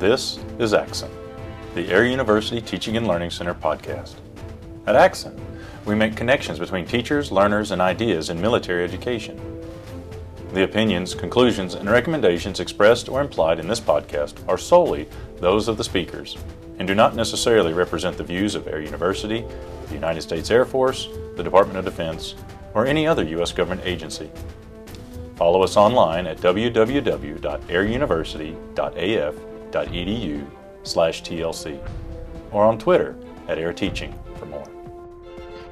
This is Axon, the Air University Teaching and Learning Center podcast. At Axon, we make connections between teachers, learners, and ideas in military education. The opinions, conclusions, and recommendations expressed or implied in this podcast are solely those of the speakers and do not necessarily represent the views of Air University, the United States Air Force, the Department of Defense, or any other U.S. government agency. Follow us online at www.airuniversity.af.edu slash TLC or on Twitter at Air Teaching for more.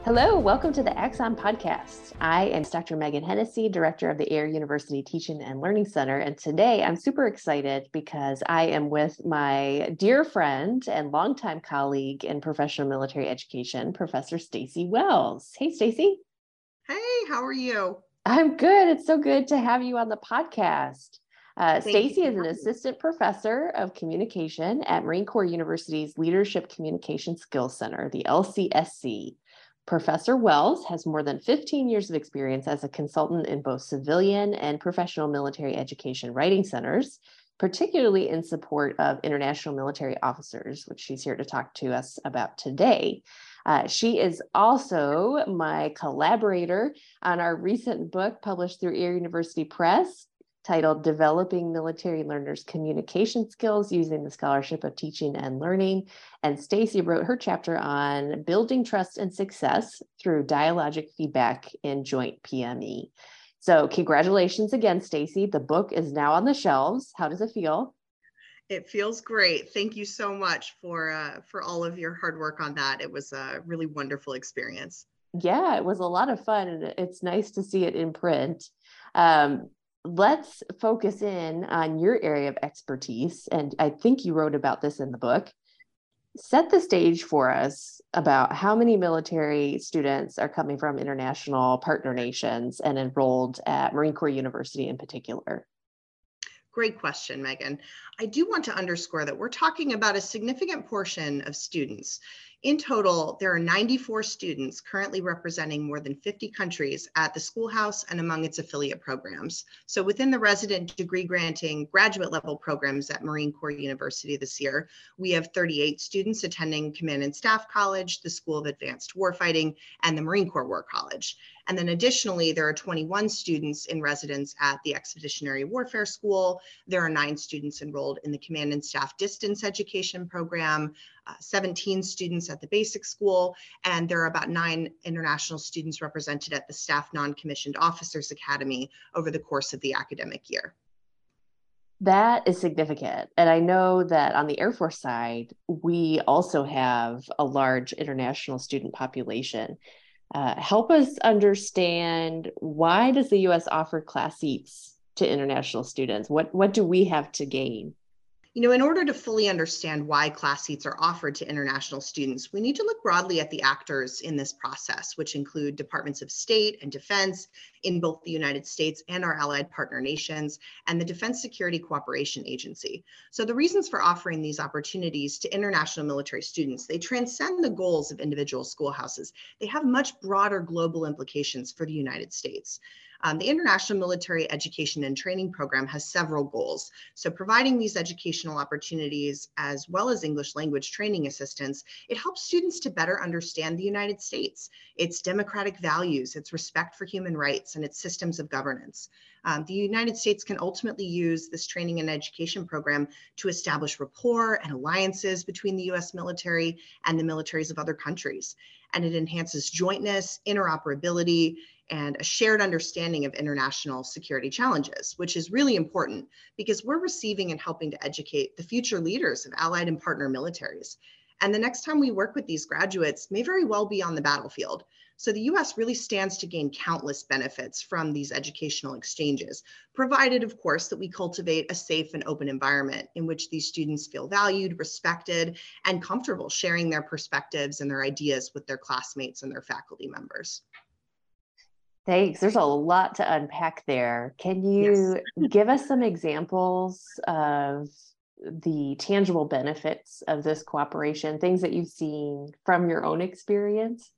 Hello, welcome to the Axon Podcast. I am Dr. Megan Hennessy, Director of the Air University Teaching and Learning Center. And today I'm super excited because I am with my dear friend and longtime colleague in professional military education, Professor Stacy Wells. Hey, Stacy. Hey, how are you? I'm good. It's so good to have you on the podcast. Uh, Stacy is an assistant professor of communication at Marine Corps University's Leadership Communication Skills Center, the LCSC. Professor Wells has more than 15 years of experience as a consultant in both civilian and professional military education writing centers, particularly in support of international military officers, which she's here to talk to us about today. Uh, she is also my collaborator on our recent book published through Air University Press titled Developing Military Learners Communication Skills Using the Scholarship of Teaching and Learning. And Stacy wrote her chapter on building trust and success through dialogic feedback in joint PME. So congratulations again, Stacy. The book is now on the shelves. How does it feel? It feels great. Thank you so much for uh, for all of your hard work on that. It was a really wonderful experience. Yeah, it was a lot of fun, and it's nice to see it in print. Um, let's focus in on your area of expertise, and I think you wrote about this in the book. Set the stage for us about how many military students are coming from international partner nations and enrolled at Marine Corps University in particular. Great question, Megan. I do want to underscore that we're talking about a significant portion of students. In total, there are 94 students currently representing more than 50 countries at the schoolhouse and among its affiliate programs. So within the resident degree granting graduate level programs at Marine Corps University this year, we have 38 students attending Command and Staff College, the School of Advanced Warfighting, and the Marine Corps War College. And then additionally, there are 21 students in residence at the Expeditionary Warfare School. There are nine students enrolled in the Command and Staff Distance Education Program, uh, 17 students at the basic school, and there are about nine international students represented at the Staff Non-Commissioned Officers Academy over the course of the academic year. That is significant. And I know that on the Air Force side, we also have a large international student population. Uh, help us understand why does the U.S. offer class seats to international students? What what do we have to gain? You know, in order to fully understand why class seats are offered to international students, we need to look broadly at the actors in this process, which include departments of state and defense in both the United States and our allied partner nations, and the Defense Security Cooperation Agency. So the reasons for offering these opportunities to international military students, they transcend the goals of individual schoolhouses. They have much broader global implications for the United States. Um, the International Military Education and Training Program has several goals. So providing these educational opportunities as well as English language training assistance, it helps students to better understand the United States, its democratic values, its respect for human rights, and its systems of governance. Um, the United States can ultimately use this training and education program to establish rapport and alliances between the US military and the militaries of other countries. And it enhances jointness, interoperability, and a shared understanding of international security challenges, which is really important because we're receiving and helping to educate the future leaders of allied and partner militaries. And the next time we work with these graduates may very well be on the battlefield. So the US really stands to gain countless benefits from these educational exchanges, provided, of course, that we cultivate a safe and open environment in which these students feel valued, respected, and comfortable sharing their perspectives and their ideas with their classmates and their faculty members. Thanks. There's a lot to unpack there. Can you yes. give us some examples of the tangible benefits of this cooperation, things that you've seen from your own experience?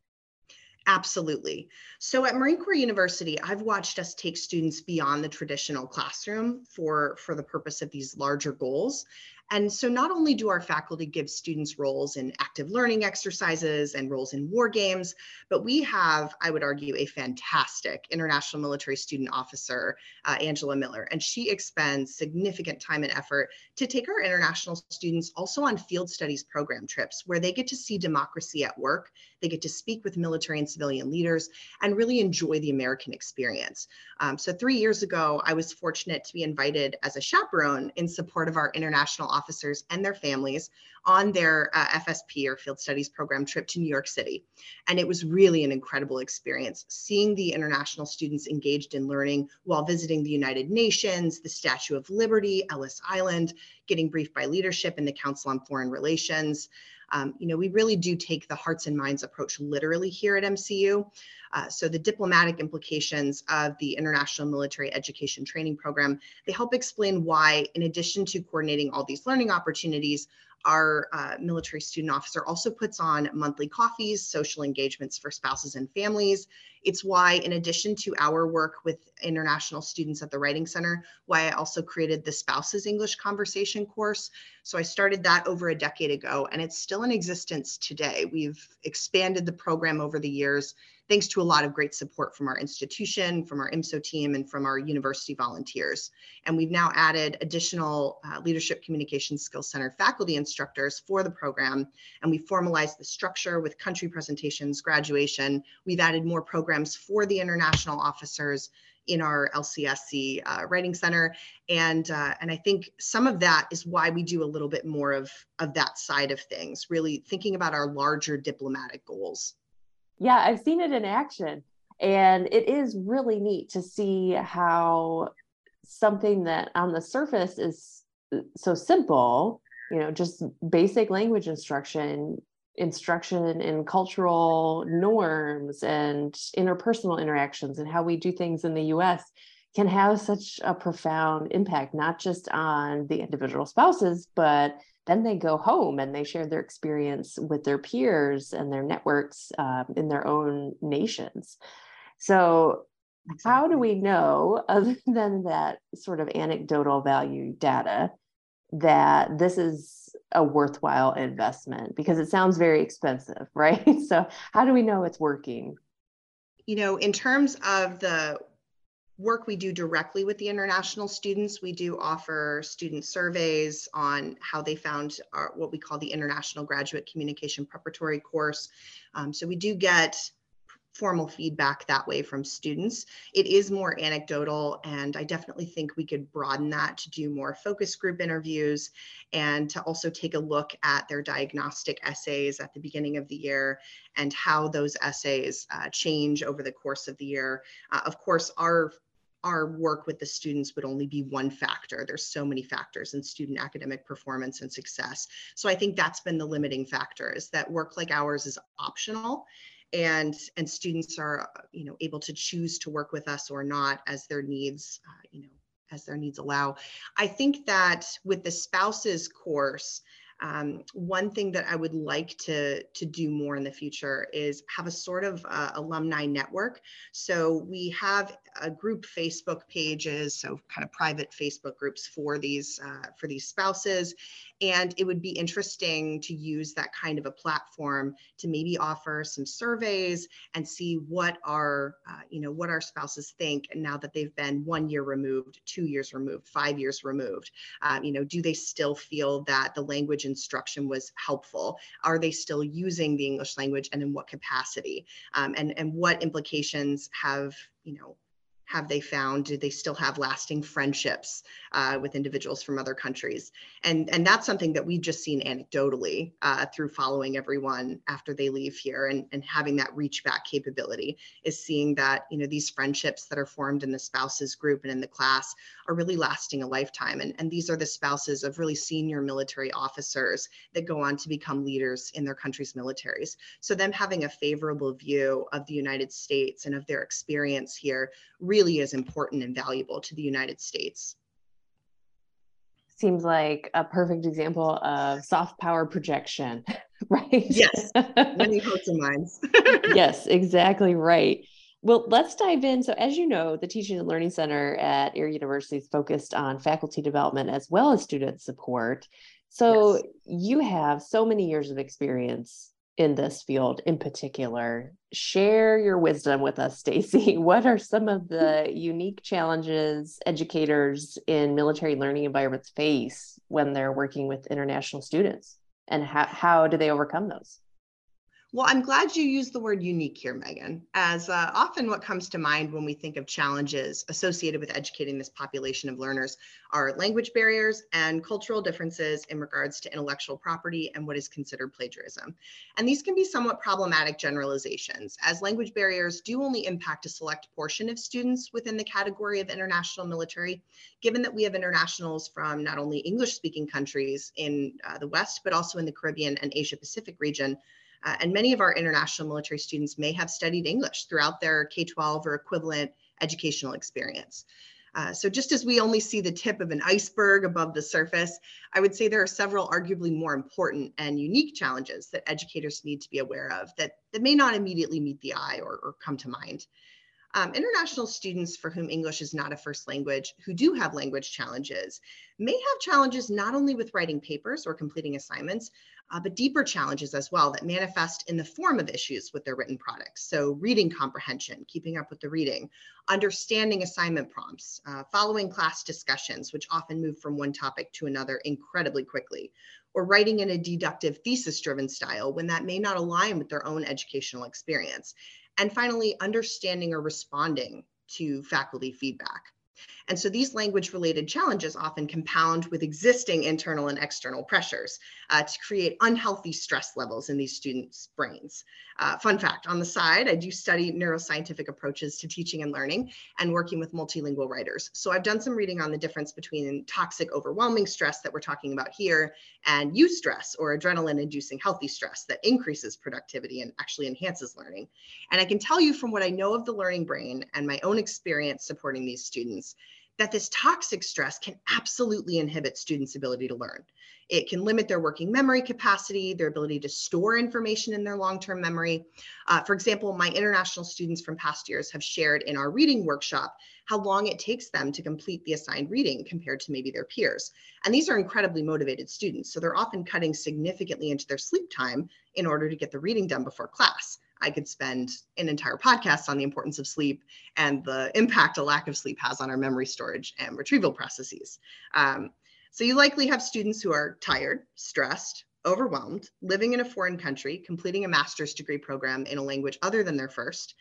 Absolutely. So at Marine Corps University, I've watched us take students beyond the traditional classroom for, for the purpose of these larger goals. And so not only do our faculty give students roles in active learning exercises and roles in war games, but we have, I would argue, a fantastic international military student officer, uh, Angela Miller, and she expends significant time and effort to take our international students also on field studies program trips where they get to see democracy at work, they get to speak with military and civilian leaders, and really enjoy the American experience. Um, so three years ago, I was fortunate to be invited as a chaperone in support of our international officers and their families on their uh, FSP or Field Studies Program trip to New York City. And it was really an incredible experience seeing the international students engaged in learning while visiting the United Nations, the Statue of Liberty, Ellis Island, getting briefed by leadership in the Council on Foreign Relations. Um, you know, we really do take the hearts and minds approach literally here at MCU. Uh, so the diplomatic implications of the International Military Education Training Program, they help explain why, in addition to coordinating all these learning opportunities, our uh, military student officer also puts on monthly coffees, social engagements for spouses and families. It's why, in addition to our work with international students at the Writing Center, why I also created the Spouses English Conversation course. So I started that over a decade ago, and it's still in existence today. We've expanded the program over the years thanks to a lot of great support from our institution, from our IMSO team, and from our university volunteers. And we've now added additional uh, Leadership Communication Skills Center faculty instructors for the program, and we formalized the structure with country presentations, graduation. We've added more programs for the international officers in our LCSC uh, Writing Center. And, uh, and I think some of that is why we do a little bit more of, of that side of things, really thinking about our larger diplomatic goals yeah, I've seen it in action. And it is really neat to see how something that on the surface is so simple, you know, just basic language instruction, instruction in cultural norms and interpersonal interactions and how we do things in the US can have such a profound impact, not just on the individual spouses, but then they go home and they share their experience with their peers and their networks um, in their own nations. So, how do we know, other than that sort of anecdotal value data, that this is a worthwhile investment? Because it sounds very expensive, right? So, how do we know it's working? You know, in terms of the work we do directly with the international students. We do offer student surveys on how they found our, what we call the International Graduate Communication Preparatory course. Um, so we do get formal feedback that way from students. It is more anecdotal, and I definitely think we could broaden that to do more focus group interviews and to also take a look at their diagnostic essays at the beginning of the year and how those essays uh, change over the course of the year. Uh, of course, our our work with the students would only be one factor. There's so many factors in student academic performance and success. So I think that's been the limiting factor is that work like ours is optional and and students are you know able to choose to work with us or not as their needs uh, you know as their needs allow. I think that with the spouses course, um, one thing that I would like to, to do more in the future is have a sort of uh, alumni network. So we have a group Facebook pages, so kind of private Facebook groups for these uh, for these spouses, and it would be interesting to use that kind of a platform to maybe offer some surveys and see what our uh, you know what our spouses think and now that they've been one year removed, two years removed, five years removed. Um, you know, do they still feel that the language instruction was helpful? Are they still using the English language and in what capacity? Um, and, and what implications have, you know, have they found? Do they still have lasting friendships uh, with individuals from other countries? And and that's something that we've just seen anecdotally uh, through following everyone after they leave here and, and having that reach back capability is seeing that you know these friendships that are formed in the spouses group and in the class are really lasting a lifetime. And, and these are the spouses of really senior military officers that go on to become leaders in their country's militaries. So them having a favorable view of the united states and of their experience here really is important and valuable to the United States. Seems like a perfect example of soft power projection, right? Yes, many hopes and minds. yes, exactly right. Well, let's dive in. So, as you know, the Teaching and Learning Center at Air University is focused on faculty development as well as student support. So yes. you have so many years of experience in this field in particular. Share your wisdom with us, Stacy. What are some of the unique challenges educators in military learning environments face when they're working with international students? And how, how do they overcome those? Well, I'm glad you used the word unique here, Megan, as uh, often what comes to mind when we think of challenges associated with educating this population of learners are language barriers and cultural differences in regards to intellectual property and what is considered plagiarism. And these can be somewhat problematic generalizations, as language barriers do only impact a select portion of students within the category of international military, given that we have internationals from not only English speaking countries in uh, the West, but also in the Caribbean and Asia Pacific region uh, and many of our international military students may have studied English throughout their K-12 or equivalent educational experience. Uh, so just as we only see the tip of an iceberg above the surface, I would say there are several arguably more important and unique challenges that educators need to be aware of that, that may not immediately meet the eye or, or come to mind. Um, international students for whom English is not a first language, who do have language challenges, may have challenges not only with writing papers or completing assignments, uh, but deeper challenges as well that manifest in the form of issues with their written products. So reading comprehension, keeping up with the reading, understanding assignment prompts, uh, following class discussions, which often move from one topic to another incredibly quickly, or writing in a deductive thesis driven style when that may not align with their own educational experience. And finally, understanding or responding to faculty feedback. And so these language related challenges often compound with existing internal and external pressures uh, to create unhealthy stress levels in these students' brains. Uh, fun fact on the side, I do study neuroscientific approaches to teaching and learning and working with multilingual writers. So I've done some reading on the difference between toxic, overwhelming stress that we're talking about here and eustress or adrenaline inducing healthy stress that increases productivity and actually enhances learning. And I can tell you from what I know of the learning brain and my own experience supporting these students that this toxic stress can absolutely inhibit students' ability to learn. It can limit their working memory capacity, their ability to store information in their long-term memory. Uh, for example, my international students from past years have shared in our reading workshop how long it takes them to complete the assigned reading compared to maybe their peers. And these are incredibly motivated students, so they're often cutting significantly into their sleep time in order to get the reading done before class. I could spend an entire podcast on the importance of sleep and the impact a lack of sleep has on our memory storage and retrieval processes. Um, so you likely have students who are tired, stressed, overwhelmed, living in a foreign country, completing a master's degree program in a language other than their first,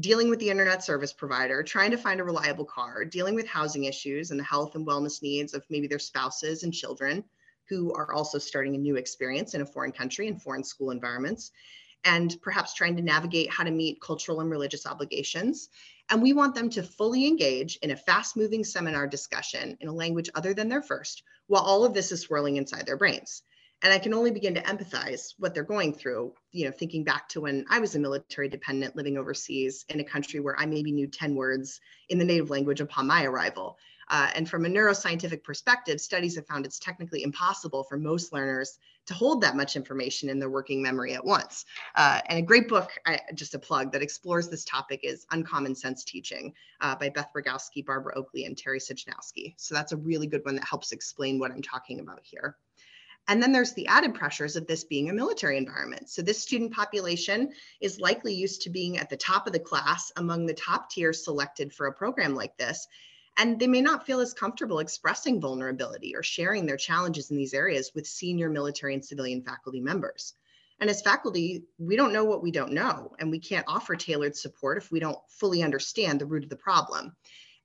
dealing with the internet service provider, trying to find a reliable car, dealing with housing issues and the health and wellness needs of maybe their spouses and children who are also starting a new experience in a foreign country and foreign school environments and perhaps trying to navigate how to meet cultural and religious obligations. And we want them to fully engage in a fast moving seminar discussion in a language other than their first, while all of this is swirling inside their brains. And I can only begin to empathize what they're going through, you know, thinking back to when I was a military dependent living overseas in a country where I maybe knew 10 words in the native language upon my arrival. Uh, and from a neuroscientific perspective, studies have found it's technically impossible for most learners to hold that much information in their working memory at once. Uh, and a great book, I, just a plug, that explores this topic is Uncommon Sense Teaching uh, by Beth Rogowsky, Barbara Oakley, and Terry Sejnowski. So that's a really good one that helps explain what I'm talking about here. And then there's the added pressures of this being a military environment. So this student population is likely used to being at the top of the class among the top tiers selected for a program like this. And they may not feel as comfortable expressing vulnerability or sharing their challenges in these areas with senior military and civilian faculty members. And as faculty, we don't know what we don't know, and we can't offer tailored support if we don't fully understand the root of the problem.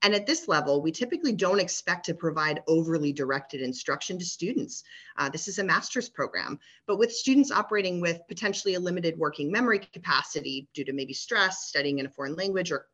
And at this level, we typically don't expect to provide overly directed instruction to students. Uh, this is a master's program, but with students operating with potentially a limited working memory capacity due to maybe stress, studying in a foreign language, or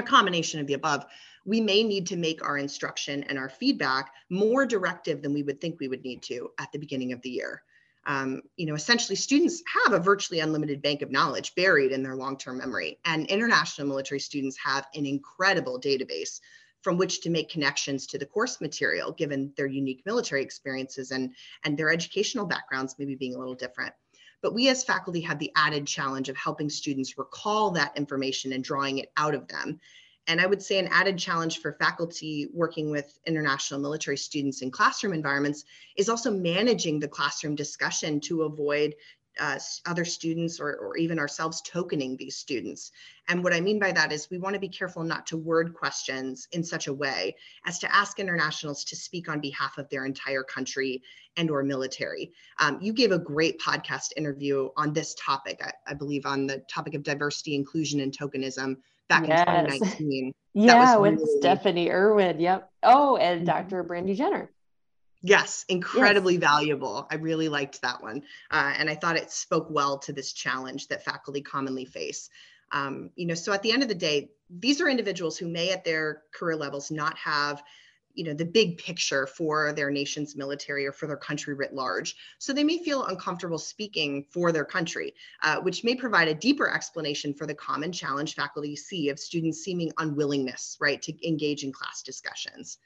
a combination of the above, we may need to make our instruction and our feedback more directive than we would think we would need to at the beginning of the year. Um, you know, essentially students have a virtually unlimited bank of knowledge buried in their long-term memory and international military students have an incredible database from which to make connections to the course material given their unique military experiences and, and their educational backgrounds maybe being a little different. But we as faculty have the added challenge of helping students recall that information and drawing it out of them. And I would say an added challenge for faculty working with international military students in classroom environments is also managing the classroom discussion to avoid uh, other students or, or even ourselves tokening these students. And what I mean by that is we want to be careful not to word questions in such a way as to ask internationals to speak on behalf of their entire country and or military. Um, you gave a great podcast interview on this topic, I, I, believe on the topic of diversity, inclusion, and tokenism back yes. in 2019. yeah, with. Stephanie Irwin. Yep. Oh, and mm-hmm. Dr. Brandy Jenner. Yes, incredibly yes. valuable. I really liked that one. Uh, and I thought it spoke well to this challenge that faculty commonly face. Um, you know, so at the end of the day, these are individuals who may at their career levels not have you know the big picture for their nation's military or for their country writ large so they may feel uncomfortable speaking for their country uh, which may provide a deeper explanation for the common challenge faculty see of students seeming unwillingness right to engage in class discussions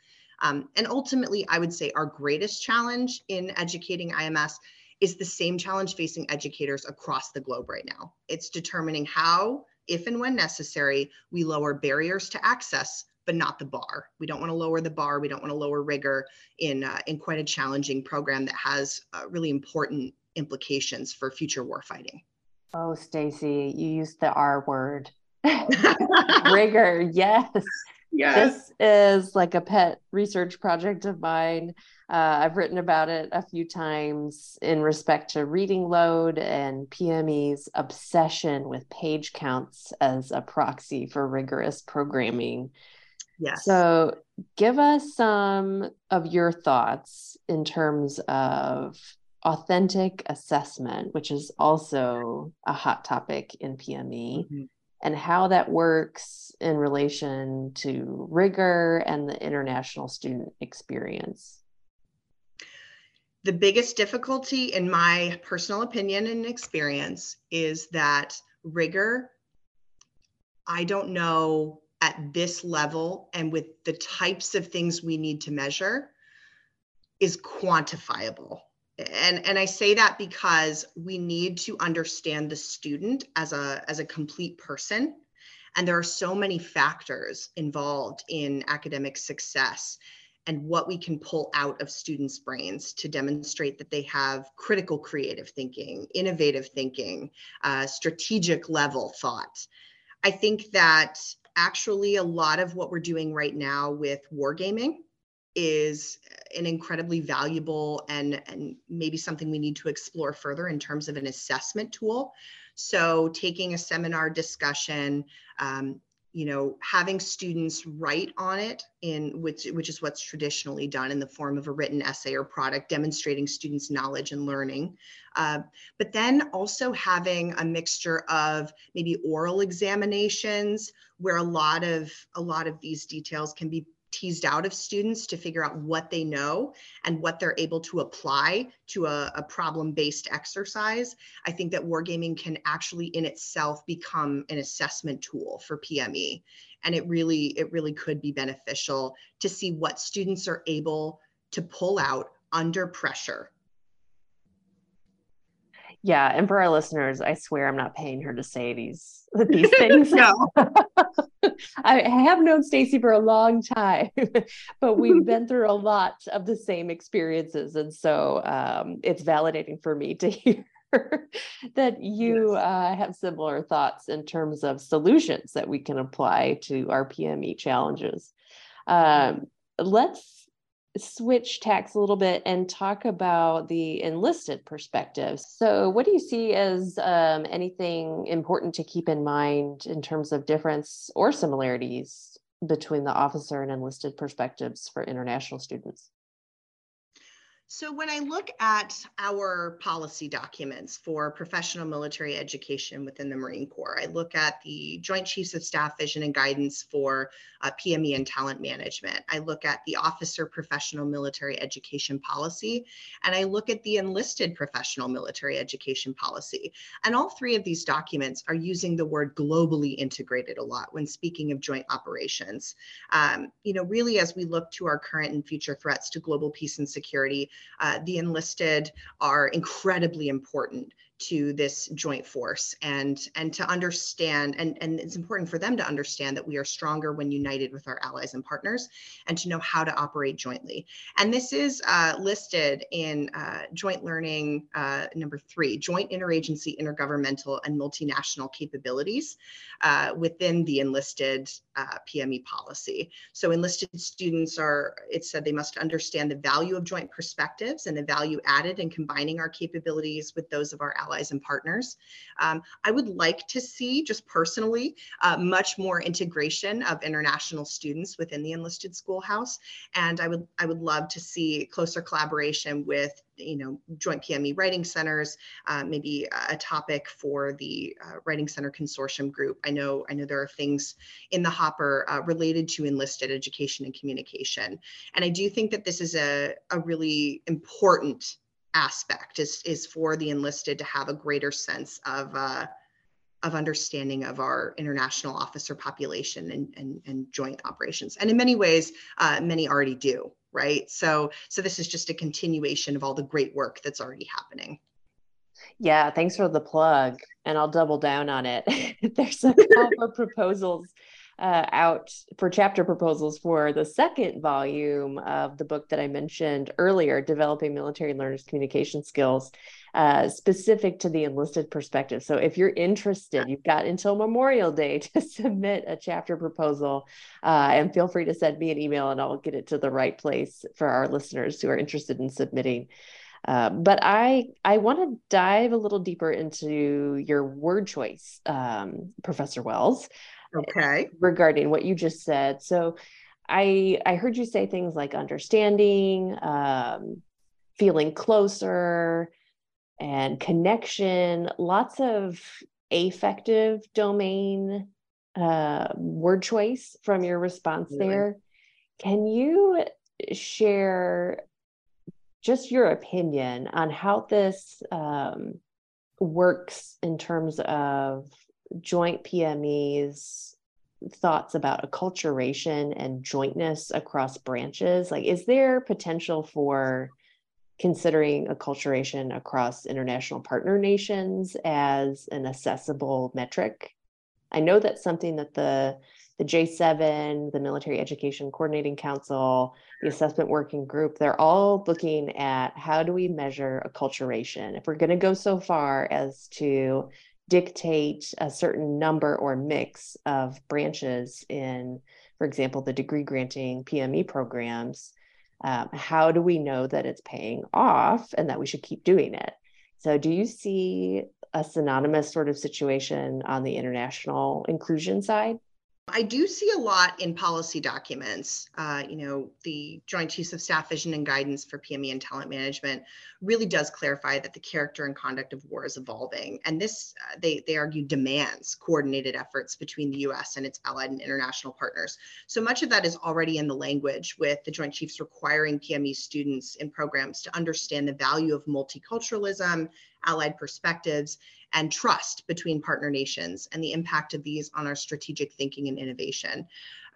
um, and ultimately, I would say our greatest challenge in educating IMS is the same challenge facing educators across the globe right now. It's determining how, if and when necessary, we lower barriers to access, but not the bar. We don't want to lower the bar. We don't want to lower rigor in, uh, in quite a challenging program that has uh, really important implications for future warfighting. Oh, Stacy, you used the R word. rigor, yes. Yes. This is like a pet research project of mine. Uh, I've written about it a few times in respect to reading load and PME's obsession with page counts as a proxy for rigorous programming. Yes. So, give us some of your thoughts in terms of authentic assessment, which is also a hot topic in PME. Mm-hmm and how that works in relation to rigor and the international student experience. The biggest difficulty, in my personal opinion and experience, is that rigor, I don't know at this level and with the types of things we need to measure, is quantifiable and and i say that because we need to understand the student as a as a complete person. And there are so many factors involved in academic success and what we can pull out of students brains to demonstrate that they have critical creative thinking innovative thinking uh, strategic level thought. I think that actually a lot of what we're doing right now with wargaming is an incredibly valuable and, and maybe something we need to explore further in terms of an assessment tool. So taking a seminar discussion, um, you know, having students write on it in which, which is what's traditionally done in the form of a written essay or product demonstrating students' knowledge and learning. Uh, but then also having a mixture of maybe oral examinations where a lot of a lot of these details can be teased out of students to figure out what they know and what they're able to apply to a, a problem-based exercise, I think that wargaming can actually in itself become an assessment tool for PME. And it really, it really could be beneficial to see what students are able to pull out under pressure yeah, and for our listeners, I swear I'm not paying her to say these these things. no. I have known Stacy for a long time, but we've been through a lot of the same experiences, and so um, it's validating for me to hear that you yes. uh, have similar thoughts in terms of solutions that we can apply to our PME challenges. Um, let's switch tacks a little bit and talk about the enlisted perspective. So, what do you see as um, anything important to keep in mind in terms of difference or similarities between the officer and enlisted perspectives for international students? So when I look at our policy documents for professional military education within the Marine Corps, I look at the Joint Chiefs of Staff vision and guidance for uh, PME and talent management. I look at the officer professional military education policy, and I look at the enlisted professional military education policy. And all three of these documents are using the word globally integrated a lot when speaking of joint operations. Um, you know, really as we look to our current and future threats to global peace and security, uh, the enlisted are incredibly important to this joint force and and to understand and and it's important for them to understand that we are stronger when united with our allies and partners and to know how to operate jointly. And this is uh, listed in uh, joint learning uh, number three joint interagency intergovernmental and multinational capabilities uh, within the enlisted uh, pme policy. So enlisted students are it said they must understand the value of joint perspectives and the value added in combining our capabilities with those of our allies and partners. Um, I would like to see, just personally, uh, much more integration of international students within the enlisted schoolhouse, and I would I would love to see closer collaboration with you know joint PME writing centers, uh, maybe a topic for the uh, writing center consortium group. I know I know there are things in the hopper uh, related to enlisted education and communication, and I do think that this is a a really important aspect is is for the enlisted to have a greater sense of uh, of understanding of our international officer population and, and, and joint operations. And in many ways, uh, many already do, right? So, so this is just a continuation of all the great work that's already happening. Yeah, thanks for the plug. And I'll double down on it. There's a couple of proposals uh, out for chapter proposals for the second volume of the book that I mentioned earlier, Developing Military Learners Communication Skills, uh, specific to the enlisted perspective. So if you're interested, you've got until Memorial Day to submit a chapter proposal, uh, and feel free to send me an email and I'll get it to the right place for our listeners who are interested in submitting. Uh, but I I want to dive a little deeper into your word choice, um, Professor Wells okay. regarding what you just said. So i i heard you say things like understanding um, feeling closer and connection lots of affective domain uh, word choice from your response really? there. Can you share just your opinion on how this um, works in terms of joint PME's thoughts about acculturation and jointness across branches? Like, is there potential for considering acculturation across international partner nations as an accessible metric? I know that's something that the the J7, the Military Education Coordinating Council, the Assessment Working Group, they're all looking at how do we measure acculturation? If we're going to go so far as to dictate a certain number or mix of branches in, for example, the degree granting PME programs, um, how do we know that it's paying off and that we should keep doing it? So, do you see a synonymous sort of situation on the international inclusion side? I do see a lot in policy documents. Uh, you know, the Joint Chiefs of Staff Vision and Guidance for PME and Talent Management really does clarify that the character and conduct of war is evolving. And this, uh, they, they argue, demands coordinated efforts between the US and its allied and international partners. So much of that is already in the language, with the Joint Chiefs requiring PME students in programs to understand the value of multiculturalism, allied perspectives, and trust between partner nations and the impact of these on our strategic thinking and innovation.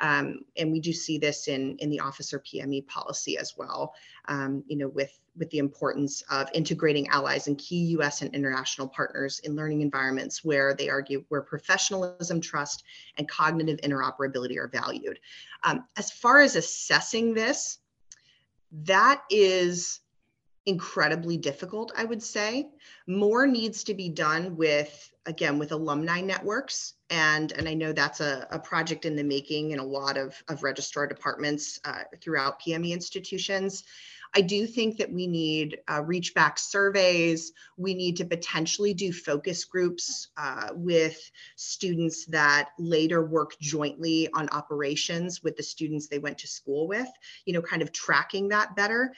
Um, and we do see this in, in the officer PME policy as well, um, you know, with, with the importance of integrating allies and key US and international partners in learning environments where they argue where professionalism, trust, and cognitive interoperability are valued. Um, as far as assessing this, that is incredibly difficult, I would say. More needs to be done with, again, with alumni networks. And, and I know that's a, a project in the making in a lot of, of registrar departments uh, throughout PME institutions. I do think that we need uh, reach back surveys. We need to potentially do focus groups uh, with students that later work jointly on operations with the students they went to school with, you know, kind of tracking that better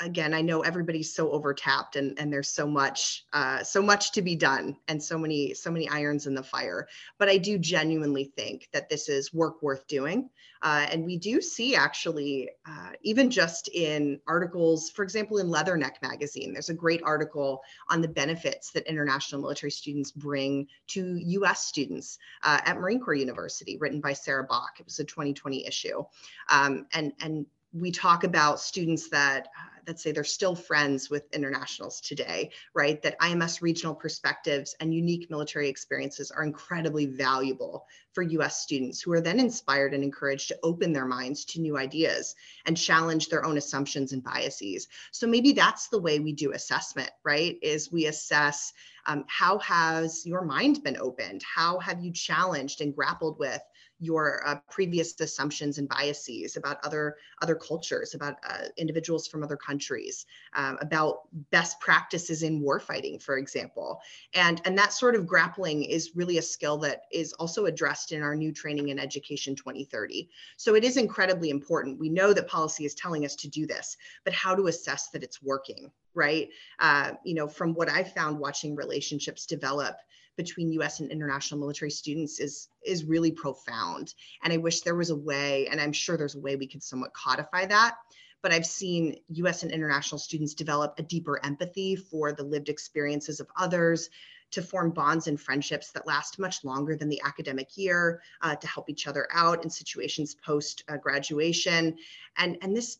again, I know everybody's so overtapped and, and there's so much, uh, so much to be done and so many, so many irons in the fire. But I do genuinely think that this is work worth doing. Uh, and we do see actually, uh, even just in articles, for example, in Leatherneck magazine, there's a great article on the benefits that international military students bring to US students uh, at Marine Corps University, written by Sarah Bach. It was a 2020 issue. Um, and, and we talk about students that that say they're still friends with internationals today, right? That IMS regional perspectives and unique military experiences are incredibly valuable for US students who are then inspired and encouraged to open their minds to new ideas and challenge their own assumptions and biases. So maybe that's the way we do assessment, right? Is we assess um, how has your mind been opened? How have you challenged and grappled with your uh, previous assumptions and biases about other other cultures, about uh, individuals from other countries, um, about best practices in warfighting, for example. And, and that sort of grappling is really a skill that is also addressed in our new training and education 2030. So it is incredibly important. We know that policy is telling us to do this, but how to assess that it's working, right? Uh, you know, from what I've found watching relationships develop between US and international military students is is really profound. And I wish there was a way, and I'm sure there's a way we could somewhat codify that. But I've seen US and international students develop a deeper empathy for the lived experiences of others, to form bonds and friendships that last much longer than the academic year, uh, to help each other out in situations post uh, graduation. And, and this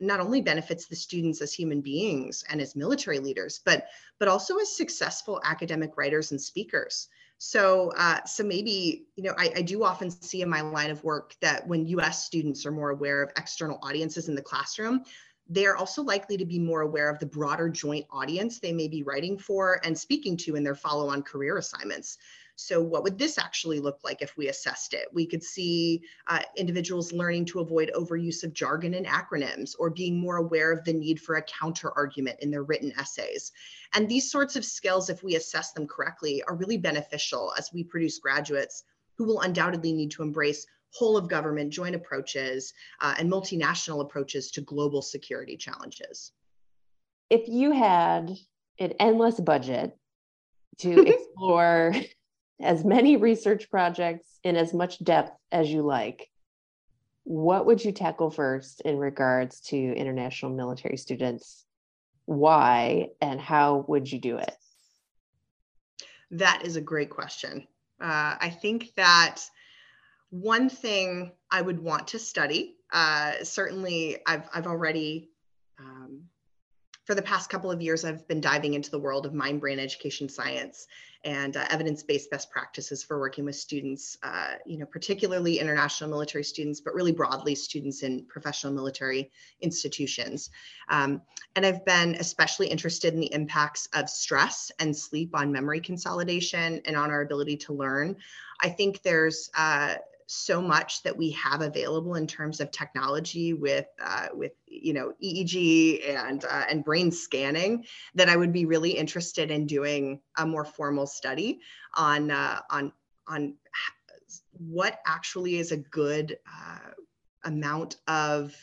not only benefits the students as human beings and as military leaders, but but also as successful academic writers and speakers. So, uh, so maybe you know, I, I do often see in my line of work that when U.S. students are more aware of external audiences in the classroom, they're also likely to be more aware of the broader joint audience they may be writing for and speaking to in their follow-on career assignments. So what would this actually look like if we assessed it? We could see uh, individuals learning to avoid overuse of jargon and acronyms or being more aware of the need for a counter argument in their written essays. And these sorts of skills, if we assess them correctly, are really beneficial as we produce graduates who will undoubtedly need to embrace whole of government joint approaches uh, and multinational approaches to global security challenges. If you had an endless budget to explore as many research projects in as much depth as you like, what would you tackle first in regards to international military students? Why and how would you do it? That is a great question. Uh, I think that one thing I would want to study, uh, certainly I've, I've already for the past couple of years, I've been diving into the world of mind brain education science and uh, evidence-based best practices for working with students, uh, you know, particularly international military students, but really broadly students in professional military institutions. Um, and I've been especially interested in the impacts of stress and sleep on memory consolidation and on our ability to learn. I think there's uh, so much that we have available in terms of technology with uh, with you know EEG and uh, and brain scanning that I would be really interested in doing a more formal study on uh, on on what actually is a good uh, amount of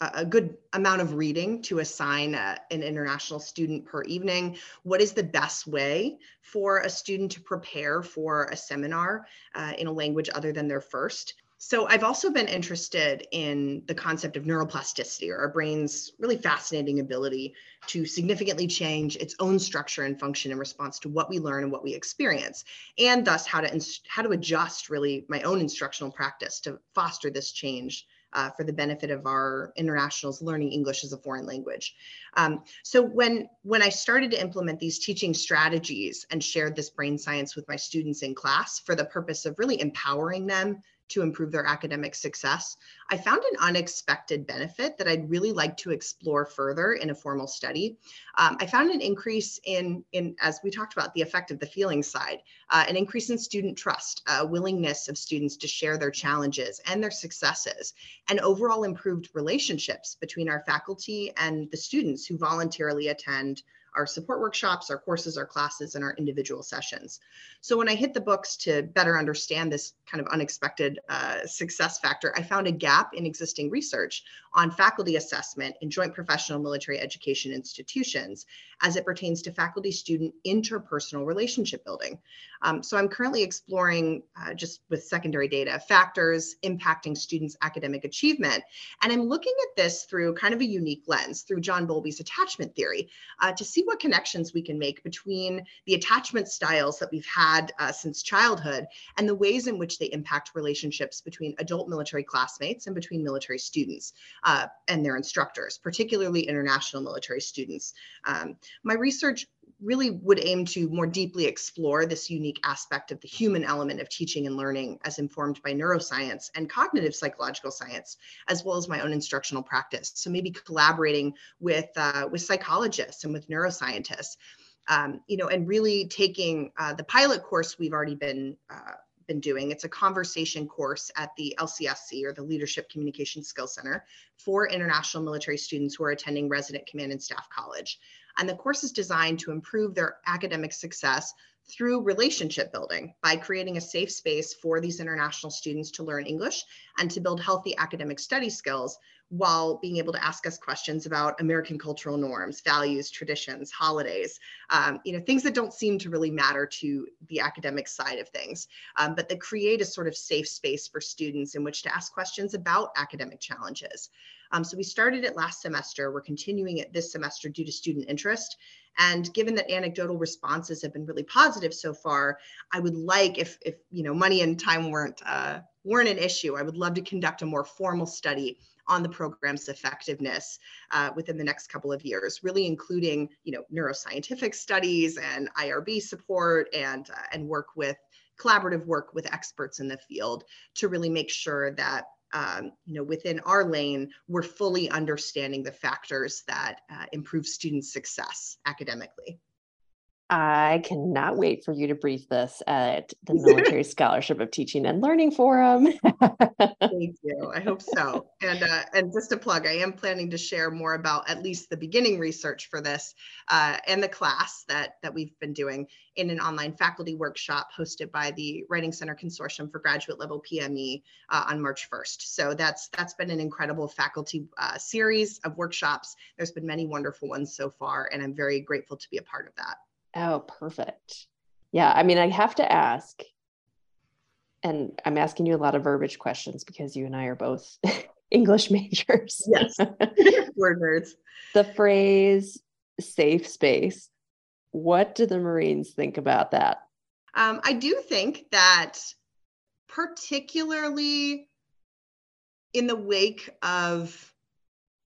a good amount of reading to assign a, an international student per evening. What is the best way for a student to prepare for a seminar uh, in a language other than their first? So I've also been interested in the concept of neuroplasticity or our brain's really fascinating ability to significantly change its own structure and function in response to what we learn and what we experience, and thus how to how to adjust really my own instructional practice to foster this change uh, for the benefit of our internationals learning English as a foreign language. Um, so when, when I started to implement these teaching strategies and shared this brain science with my students in class for the purpose of really empowering them to improve their academic success, I found an unexpected benefit that I'd really like to explore further in a formal study. Um, I found an increase in, in, as we talked about, the effect of the feeling side, uh, an increase in student trust, a willingness of students to share their challenges and their successes, and overall improved relationships between our faculty and the students who voluntarily attend our support workshops, our courses, our classes, and our individual sessions. So when I hit the books to better understand this kind of unexpected uh, success factor, I found a gap in existing research on faculty assessment in joint professional military education institutions as it pertains to faculty student interpersonal relationship building. Um, so I'm currently exploring uh, just with secondary data factors impacting students' academic achievement. And I'm looking at this through kind of a unique lens through John Bowlby's attachment theory uh, to see what connections we can make between the attachment styles that we've had uh, since childhood and the ways in which they impact relationships between adult military classmates and between military students uh, and their instructors, particularly international military students. Um, my research really would aim to more deeply explore this unique aspect of the human element of teaching and learning as informed by neuroscience and cognitive psychological science, as well as my own instructional practice. So maybe collaborating with, uh, with psychologists and with neuroscientists, um, you know, and really taking uh, the pilot course we've already been uh, been doing. It's a conversation course at the LCSC or the Leadership Communication Skills Center for international military students who are attending resident command and staff college. And the course is designed to improve their academic success through relationship building by creating a safe space for these international students to learn English and to build healthy academic study skills while being able to ask us questions about American cultural norms, values, traditions, holidays, um, you know, things that don't seem to really matter to the academic side of things, um, but that create a sort of safe space for students in which to ask questions about academic challenges. Um, so we started it last semester. We're continuing it this semester due to student interest. And given that anecdotal responses have been really positive so far, I would like, if, if you know, money and time weren't uh, weren't an issue, I would love to conduct a more formal study on the program's effectiveness uh, within the next couple of years, really including, you know, neuroscientific studies and IRB support and uh, and work with collaborative work with experts in the field to really make sure that um, you know, within our lane, we're fully understanding the factors that uh, improve student success academically. I cannot wait for you to brief this at the Military Scholarship of Teaching and Learning Forum. Thank you. I hope so. And uh, and just a plug, I am planning to share more about at least the beginning research for this uh, and the class that that we've been doing in an online faculty workshop hosted by the Writing Center Consortium for Graduate Level PME uh, on March 1st. So that's that's been an incredible faculty uh, series of workshops. There's been many wonderful ones so far, and I'm very grateful to be a part of that. Oh, perfect. Yeah, I mean, I have to ask, and I'm asking you a lot of verbiage questions because you and I are both English majors. Yes, word nerds. The phrase safe space, what do the Marines think about that? Um, I do think that, particularly in the wake of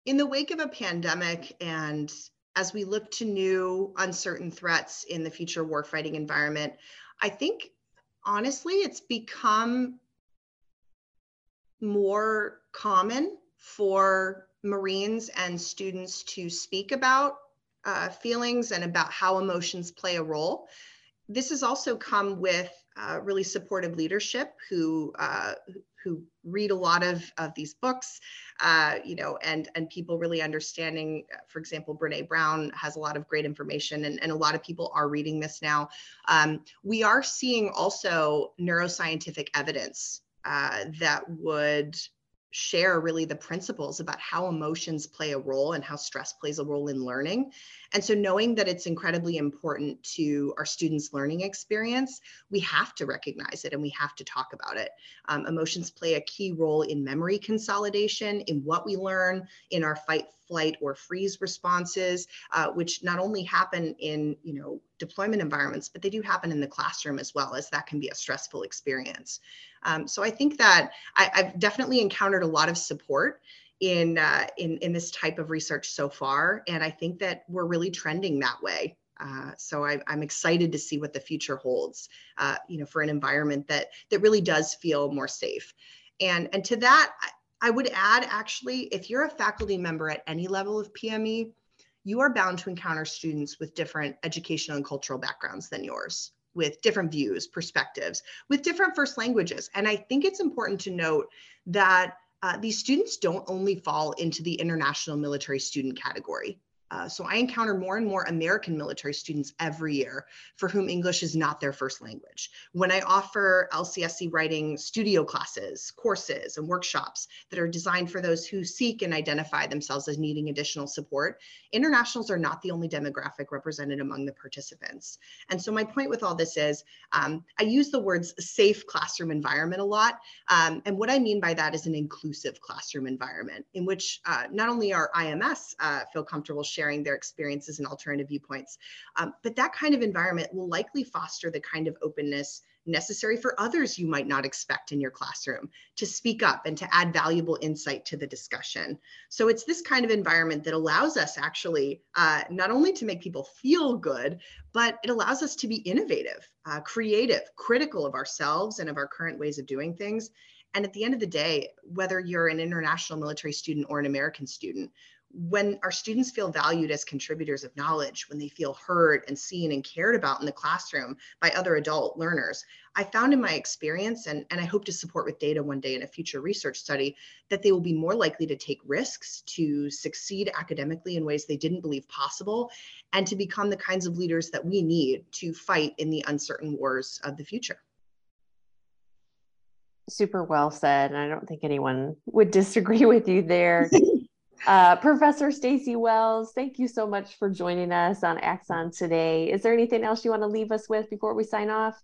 in the wake of a pandemic and as we look to new uncertain threats in the future warfighting environment, I think honestly it's become more common for Marines and students to speak about uh, feelings and about how emotions play a role. This has also come with uh, really supportive leadership who uh, who read a lot of, of these books, uh, you know, and, and people really understanding, for example, Brene Brown has a lot of great information and, and a lot of people are reading this now. Um, we are seeing also neuroscientific evidence uh, that would share really the principles about how emotions play a role and how stress plays a role in learning. And so, knowing that it's incredibly important to our students' learning experience, we have to recognize it and we have to talk about it. Um, emotions play a key role in memory consolidation, in what we learn, in our fight, flight, or freeze responses, uh, which not only happen in you know deployment environments, but they do happen in the classroom as well, as that can be a stressful experience. Um, so I think that I, have definitely encountered a lot of support in, uh, in, in this type of research so far. And I think that we're really trending that way. Uh, so I, am excited to see what the future holds, uh, you know, for an environment that that really does feel more safe. And and to that, I would add actually, if you're a faculty member at any level of PME, you are bound to encounter students with different educational and cultural backgrounds than yours with different views, perspectives, with different first languages. And I think it's important to note that uh, these students don't only fall into the international military student category. Uh, so I encounter more and more American military students every year for whom English is not their first language. When I offer LCSC writing studio classes, courses, and workshops that are designed for those who seek and identify themselves as needing additional support, internationals are not the only demographic represented among the participants. And so my point with all this is um, I use the words safe classroom environment a lot. Um, and what I mean by that is an inclusive classroom environment in which uh, not only our IMS uh, feel comfortable sharing sharing their experiences and alternative viewpoints. Um, but that kind of environment will likely foster the kind of openness necessary for others you might not expect in your classroom to speak up and to add valuable insight to the discussion. So it's this kind of environment that allows us actually uh, not only to make people feel good, but it allows us to be innovative, uh, creative, critical of ourselves and of our current ways of doing things. And at the end of the day, whether you're an international military student or an American student, when our students feel valued as contributors of knowledge, when they feel heard and seen and cared about in the classroom by other adult learners, I found in my experience, and, and I hope to support with data one day in a future research study, that they will be more likely to take risks, to succeed academically in ways they didn't believe possible, and to become the kinds of leaders that we need to fight in the uncertain wars of the future. Super well said and i don't think anyone would disagree with you there Uh, Professor Stase Wells, thank you so much for joining us on Axon today. Is there anything else you want to leave us with before we sign off?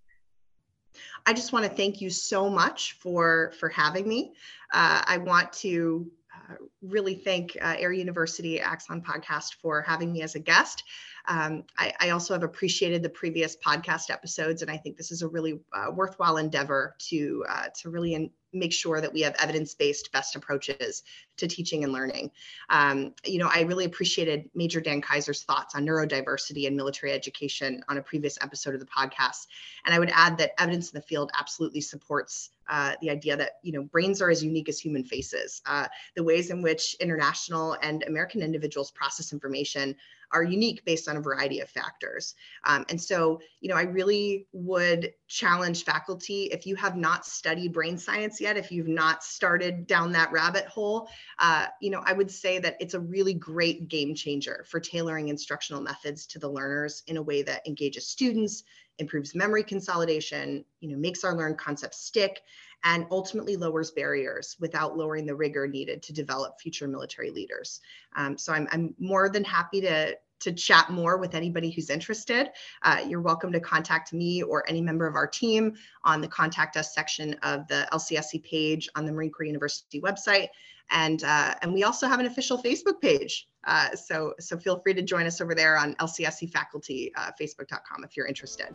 I just want to thank you so much for for having me. Uh, I want to uh, really thank uh, Air University Axon Podcast for having me as a guest. Um, I, I, also have appreciated the previous podcast episodes, and I think this is a really uh, worthwhile endeavor to uh, to really in, make sure that we have evidence-based best approaches to teaching and learning. Um, you know, I really appreciated Major Dan Kaiser's thoughts on neurodiversity and military education on a previous episode of the podcast. And I would add that evidence in the field absolutely supports uh, the idea that you know brains are as unique as human faces. Uh, the ways in which international and American individuals process information are unique based on a variety of factors. Um, and so, you know, I really would challenge faculty if you have not studied brain science yet, if you've not started down that rabbit hole, uh, you know, I would say that it's a really great game changer for tailoring instructional methods to the learners in a way that engages students, improves memory consolidation, you know, makes our learned concepts stick, and ultimately lowers barriers without lowering the rigor needed to develop future military leaders. Um, so I'm, I'm more than happy to, to chat more with anybody who's interested. Uh, you're welcome to contact me or any member of our team on the contact us section of the LCSC page on the Marine Corps University website. And, uh, and we also have an official Facebook page. Uh, so, so feel free to join us over there on LCSC faculty, uh, facebook.com if you're interested.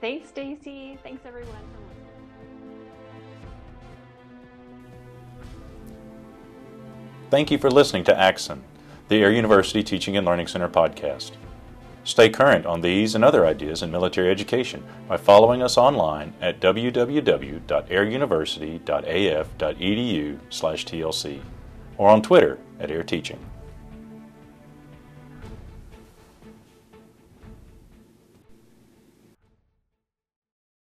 Thanks, Stase. Thanks, everyone. Thank you for listening to Axon, the Air University Teaching and Learning Center podcast. Stay current on these and other ideas in military education by following us online at www.airuniversity.af.edu/tlc or on Twitter at airteaching.